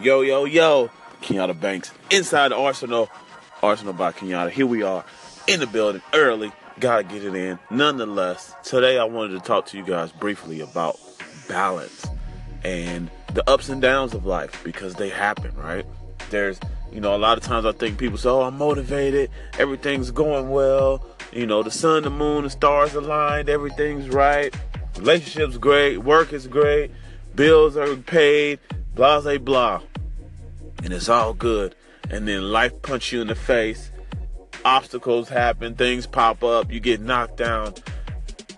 Yo, yo, yo. Kenyatta Banks inside the Arsenal. Arsenal by Kenyatta. Here we are in the building early. Gotta get it in. Nonetheless, today I wanted to talk to you guys briefly about balance and the ups and downs of life because they happen, right? There's, you know, a lot of times I think people say, oh, I'm motivated. Everything's going well. You know, the sun, the moon, the stars aligned. Everything's right. Relationship's great. Work is great. Bills are paid blah, blah, blah. And it's all good. And then life punch you in the face. Obstacles happen, things pop up, you get knocked down,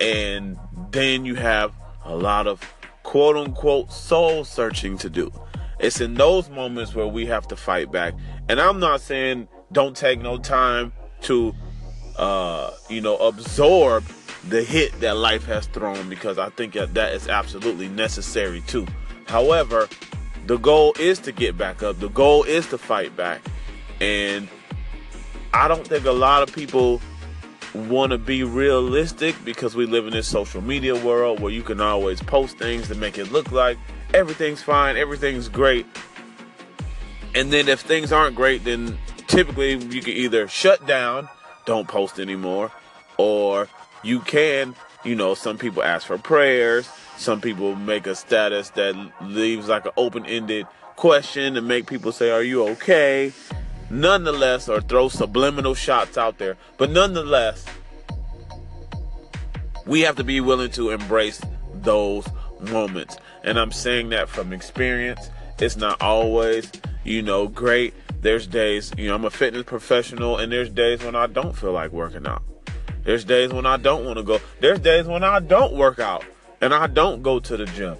and then you have a lot of quote unquote soul searching to do. It's in those moments where we have to fight back. And I'm not saying don't take no time to, uh, you know, absorb the hit that life has thrown because I think that that is absolutely necessary too. However, the goal is to get back up. The goal is to fight back. And I don't think a lot of people want to be realistic because we live in this social media world where you can always post things to make it look like everything's fine, everything's great. And then if things aren't great, then typically you can either shut down, don't post anymore, or you can, you know, some people ask for prayers, some people make a status that leaves like an open-ended question to make people say, "Are you okay?" Nonetheless, or throw subliminal shots out there. But nonetheless, we have to be willing to embrace those moments. And I'm saying that from experience. It's not always, you know, great. There's days, you know, I'm a fitness professional, and there's days when I don't feel like working out. There's days when I don't want to go. There's days when I don't work out and I don't go to the gym.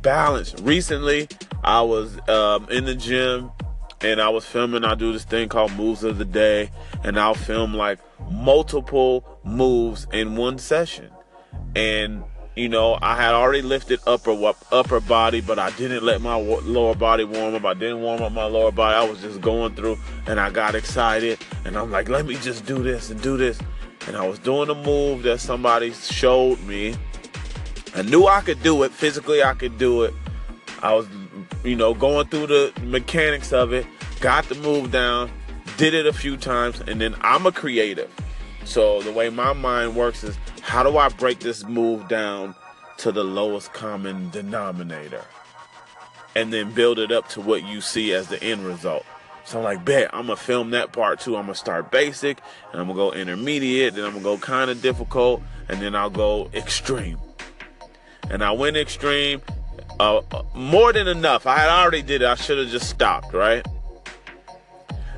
Balance. Recently, I was um, in the gym and I was filming. I do this thing called Moves of the Day, and I'll film like multiple moves in one session. And you know, I had already lifted upper upper body, but I didn't let my lower body warm up. I didn't warm up my lower body. I was just going through, and I got excited, and I'm like, let me just do this and do this. And I was doing a move that somebody showed me, I knew I could do it. Physically, I could do it. I was, you know, going through the mechanics of it, got the move down, did it a few times, and then I'm a creative. So the way my mind works is how do I break this move down to the lowest common denominator? And then build it up to what you see as the end result. So I'm like, bet I'm gonna film that part too. I'm gonna start basic, and I'm gonna go intermediate, then I'm gonna go kind of difficult, and then I'll go extreme and I went extreme. Uh, more than enough. I had already did it. I should have just stopped, right?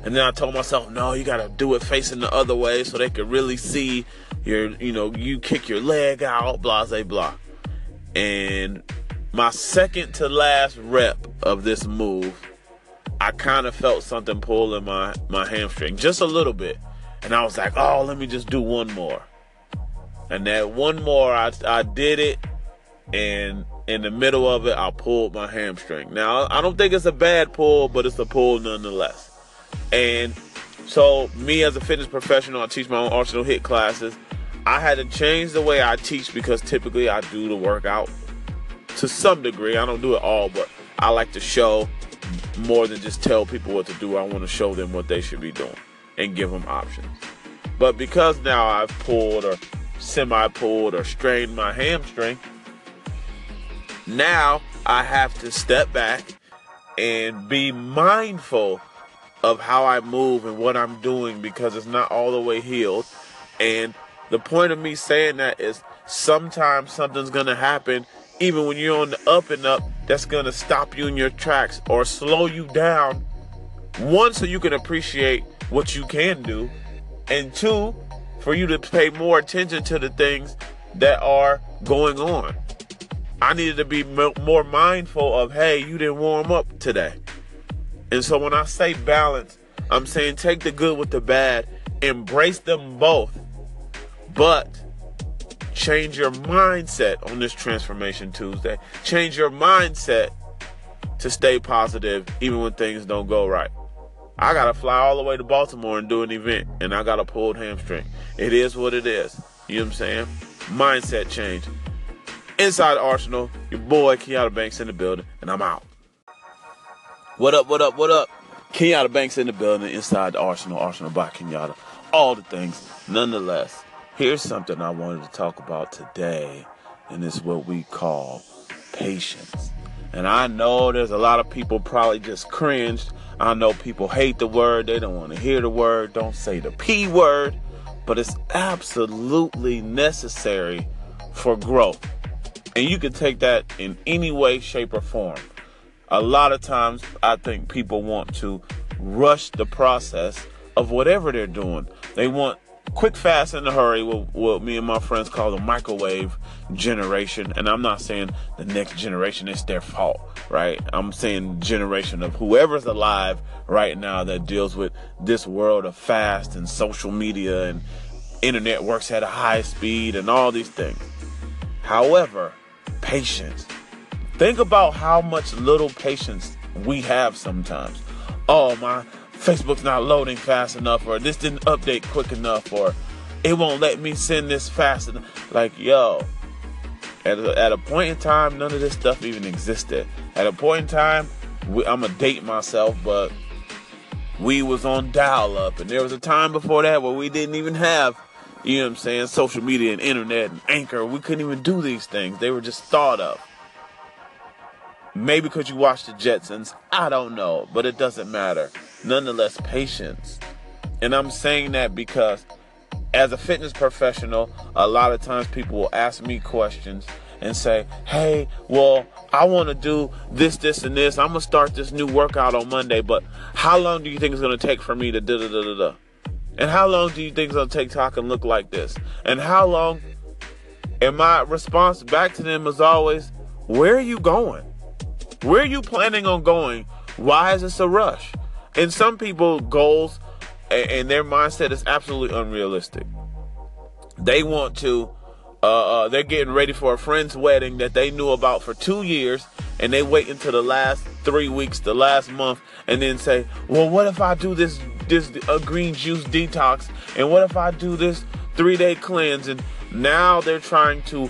And then I told myself, no, you gotta do it facing the other way so they could really see your, you know, you kick your leg out, blah, blah, blah. And my second to last rep of this move, I kind of felt something pull in my, my hamstring, just a little bit. And I was like, oh, let me just do one more. And that one more, I, I did it and in the middle of it, I pulled my hamstring. Now, I don't think it's a bad pull, but it's a pull nonetheless. And so, me as a fitness professional, I teach my own Arsenal HIIT classes. I had to change the way I teach because typically I do the workout to some degree. I don't do it all, but I like to show more than just tell people what to do. I want to show them what they should be doing and give them options. But because now I've pulled or semi pulled or strained my hamstring, now I have to step back and be mindful of how I move and what I'm doing because it's not all the way healed. And the point of me saying that is sometimes something's going to happen, even when you're on the up and up, that's going to stop you in your tracks or slow you down. One, so you can appreciate what you can do. And two, for you to pay more attention to the things that are going on. I needed to be more mindful of, hey, you didn't warm up today. And so when I say balance, I'm saying take the good with the bad, embrace them both, but change your mindset on this Transformation Tuesday. Change your mindset to stay positive even when things don't go right. I got to fly all the way to Baltimore and do an event, and I got a pulled hamstring. It is what it is. You know what I'm saying? Mindset change. Inside Arsenal, your boy Kenyatta Banks in the building, and I'm out. What up, what up, what up? Kenyatta Banks in the building, inside the Arsenal, Arsenal by Kenyatta. All the things. Nonetheless, here's something I wanted to talk about today, and it's what we call patience. And I know there's a lot of people probably just cringed. I know people hate the word, they don't want to hear the word, don't say the P word, but it's absolutely necessary for growth. And you can take that in any way, shape, or form a lot of times I think people want to rush the process of whatever they're doing. They want quick, fast, in a hurry, what, what me and my friends call the microwave generation. And I'm not saying the next generation is their fault, right? I'm saying generation of whoever's alive right now that deals with this world of fast and social media and internet works at a high speed and all these things. However, patience Think about how much little patience we have sometimes. Oh, my Facebook's not loading fast enough, or this didn't update quick enough, or it won't let me send this fast enough. Like, yo, at a, at a point in time, none of this stuff even existed. At a point in time, we, I'm gonna date myself, but we was on dial up, and there was a time before that where we didn't even have, you know what I'm saying, social media and internet and anchor. We couldn't even do these things. They were just thought of. Maybe because you watched the Jetsons. I don't know, but it doesn't matter. Nonetheless, patience. And I'm saying that because as a fitness professional, a lot of times people will ask me questions and say, hey, well, I want to do this, this, and this. I'm going to start this new workout on Monday, but how long do you think it's going to take for me to da da da da da? And how long do you think it's going to take to look like this? And how long? And my response back to them is always, where are you going? Where are you planning on going? Why is this a rush? And some people goals and their mindset is absolutely unrealistic. They want to uh, uh, they're getting ready for a friend's wedding that they knew about for two years, and they wait until the last three weeks, the last month, and then say, "Well, what if I do this this uh, green juice detox, and what if I do this three day cleanse?" And now they're trying to.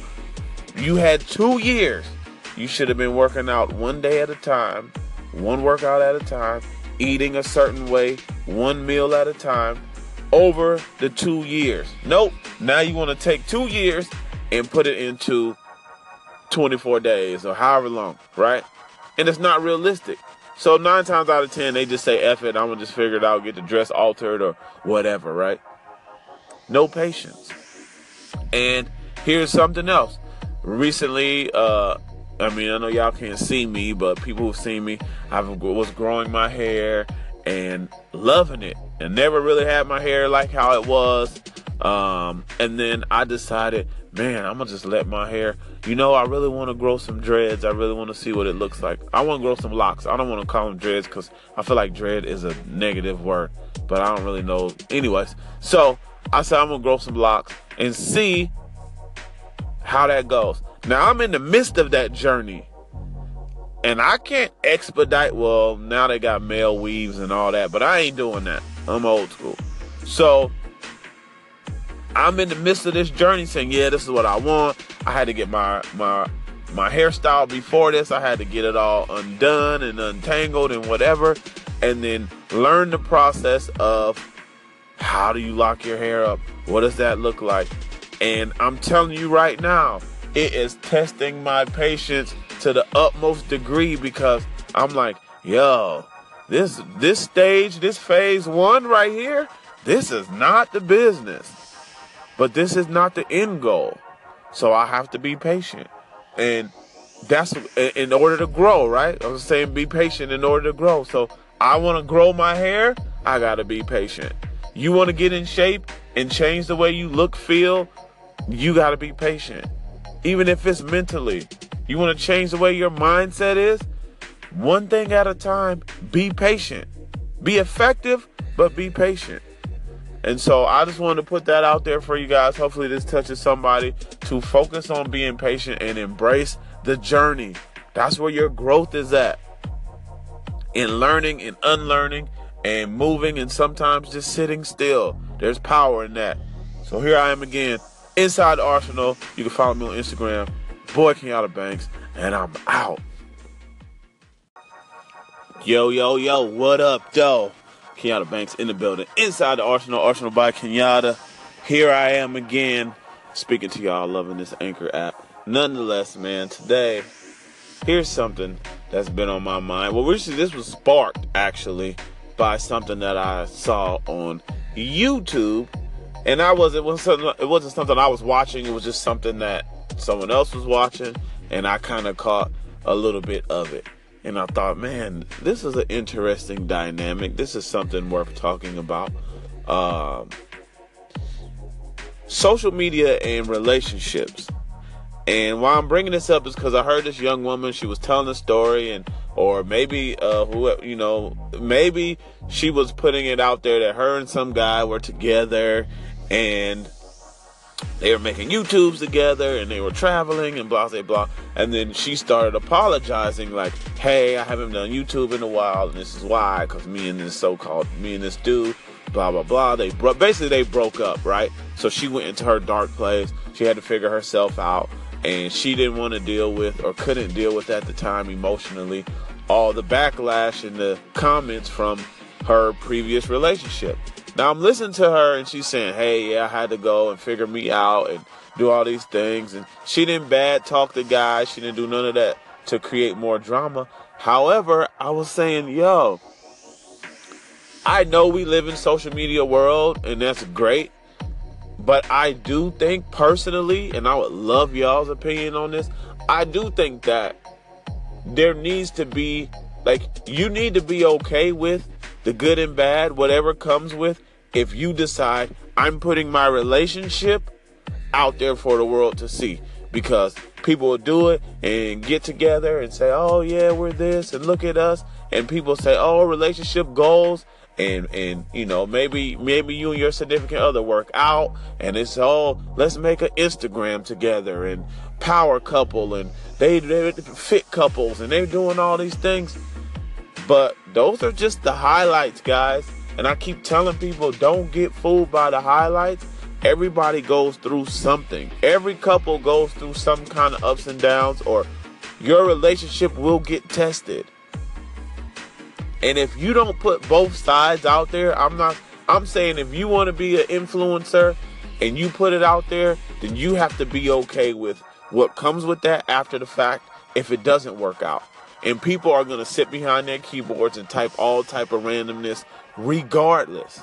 You had two years you should have been working out one day at a time, one workout at a time, eating a certain way, one meal at a time over the two years. Nope. Now you want to take two years and put it into 24 days or however long, right? And it's not realistic. So nine times out of ten, they just say, F it, I'm gonna just figure it out, get the dress altered or whatever, right? No patience. And here's something else. Recently, uh, I mean, I know y'all can't see me, but people who've seen me, I was growing my hair and loving it, and never really had my hair like how it was. Um, and then I decided, man, I'm gonna just let my hair. You know, I really want to grow some dreads. I really want to see what it looks like. I want to grow some locks. I don't want to call them dreads because I feel like dread is a negative word, but I don't really know. Anyways, so I said I'm gonna grow some locks and see how that goes. Now I'm in the midst of that journey. And I can't expedite. Well, now they got male weaves and all that, but I ain't doing that. I'm old school. So I'm in the midst of this journey saying, yeah, this is what I want. I had to get my my my hairstyle before this. I had to get it all undone and untangled and whatever. And then learn the process of how do you lock your hair up? What does that look like? And I'm telling you right now, it is testing my patience to the utmost degree because I'm like, yo, this this stage, this phase one right here, this is not the business. But this is not the end goal. So I have to be patient. And that's in order to grow, right? I was saying be patient in order to grow. So I want to grow my hair, I got to be patient. You want to get in shape and change the way you look, feel, you got to be patient even if it's mentally. You want to change the way your mindset is? One thing at a time, be patient. Be effective, but be patient. And so I just wanted to put that out there for you guys. Hopefully, this touches somebody to focus on being patient and embrace the journey. That's where your growth is at. In learning and unlearning and moving and sometimes just sitting still. There's power in that. So here I am again Inside Arsenal. You can follow me on Instagram, Boy Kenyatta Banks, and I'm out. Yo, yo, yo, what up, though? Kenyatta Banks in the building, inside the Arsenal, Arsenal by Kenyatta. Here I am again, speaking to y'all, loving this Anchor app. Nonetheless, man, today, here's something that's been on my mind. Well, this was sparked, actually, by something that I saw on YouTube. And I was it was something it wasn't something I was watching, it was just something that someone else was watching, and I kind of caught a little bit of it and I thought, man, this is an interesting dynamic. This is something worth talking about. Um, social media and relationships. And why I'm bringing this up is because I heard this young woman. She was telling a story, and or maybe uh, who you know, maybe she was putting it out there that her and some guy were together, and they were making YouTubes together and they were traveling and blah blah blah. And then she started apologizing, like, "Hey, I haven't done YouTube in a while, and this is why, because me and this so-called me and this dude, blah blah blah. They bro- basically they broke up, right? So she went into her dark place. She had to figure herself out, and she didn't want to deal with or couldn't deal with at the time emotionally all the backlash and the comments from her previous relationship. Now I'm listening to her and she's saying, "Hey, yeah, I had to go and figure me out and do all these things." And she didn't bad talk the guy. She didn't do none of that to create more drama. However, I was saying, "Yo, I know we live in social media world and that's great, but I do think personally, and I would love y'all's opinion on this. I do think that there needs to be like you need to be okay with the good and bad, whatever comes with, if you decide I'm putting my relationship out there for the world to see. Because people will do it and get together and say, oh, yeah, we're this, and look at us. And people say, oh, relationship goals. And, and you know maybe maybe you and your significant other work out and it's all let's make an Instagram together and power couple and they they fit couples and they're doing all these things but those are just the highlights, guys. And I keep telling people don't get fooled by the highlights. Everybody goes through something. Every couple goes through some kind of ups and downs, or your relationship will get tested. And if you don't put both sides out there, I'm not, I'm saying if you want to be an influencer and you put it out there, then you have to be okay with what comes with that after the fact if it doesn't work out and people are going to sit behind their keyboards and type all type of randomness regardless.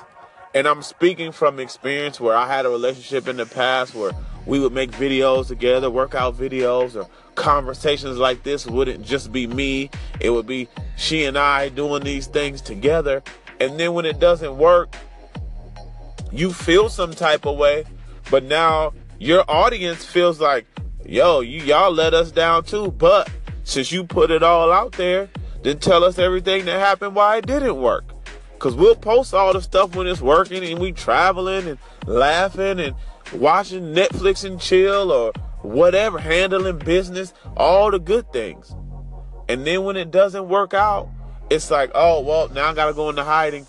And i'm speaking from experience where i had a relationship in the past where we would make videos together workout videos or conversations like this wouldn't just be me. It would be she and i doing these things together. And then when it doesn't work you feel some type of way but now your audience feels like yo you y'all let us down too. But since you put it all out there, then tell us everything that happened why it didn't work. Cause we'll post all the stuff when it's working and we traveling and laughing and watching Netflix and chill or whatever, handling business, all the good things. And then when it doesn't work out, it's like, oh well, now I gotta go into hiding.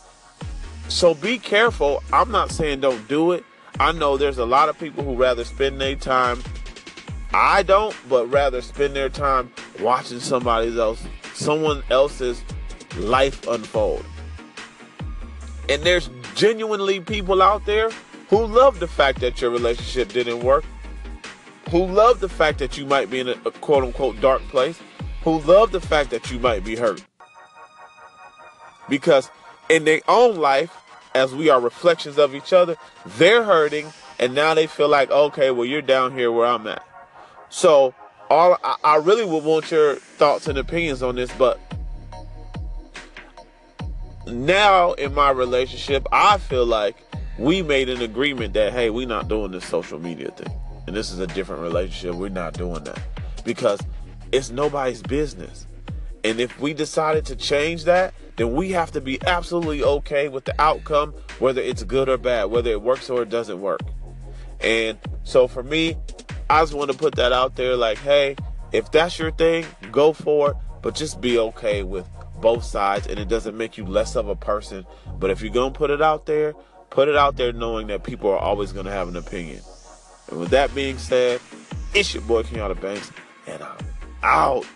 So be careful. I'm not saying don't do it. I know there's a lot of people who rather spend their time I don't, but rather spend their time watching somebody else, someone else's life unfold. And there's genuinely people out there who love the fact that your relationship didn't work, who love the fact that you might be in a, a quote unquote dark place, who love the fact that you might be hurt. Because in their own life, as we are reflections of each other, they're hurting, and now they feel like, okay, well, you're down here where I'm at. So all I, I really would want your thoughts and opinions on this, but now in my relationship, I feel like we made an agreement that hey, we're not doing this social media thing. And this is a different relationship. We're not doing that. Because it's nobody's business. And if we decided to change that, then we have to be absolutely okay with the outcome, whether it's good or bad, whether it works or it doesn't work. And so for me, I just want to put that out there like, hey, if that's your thing, go for it, but just be okay with both sides and it doesn't make you less of a person. But if you're going to put it out there, put it out there knowing that people are always going to have an opinion. And with that being said, it's your boy Kenyatta Banks, and I'm out.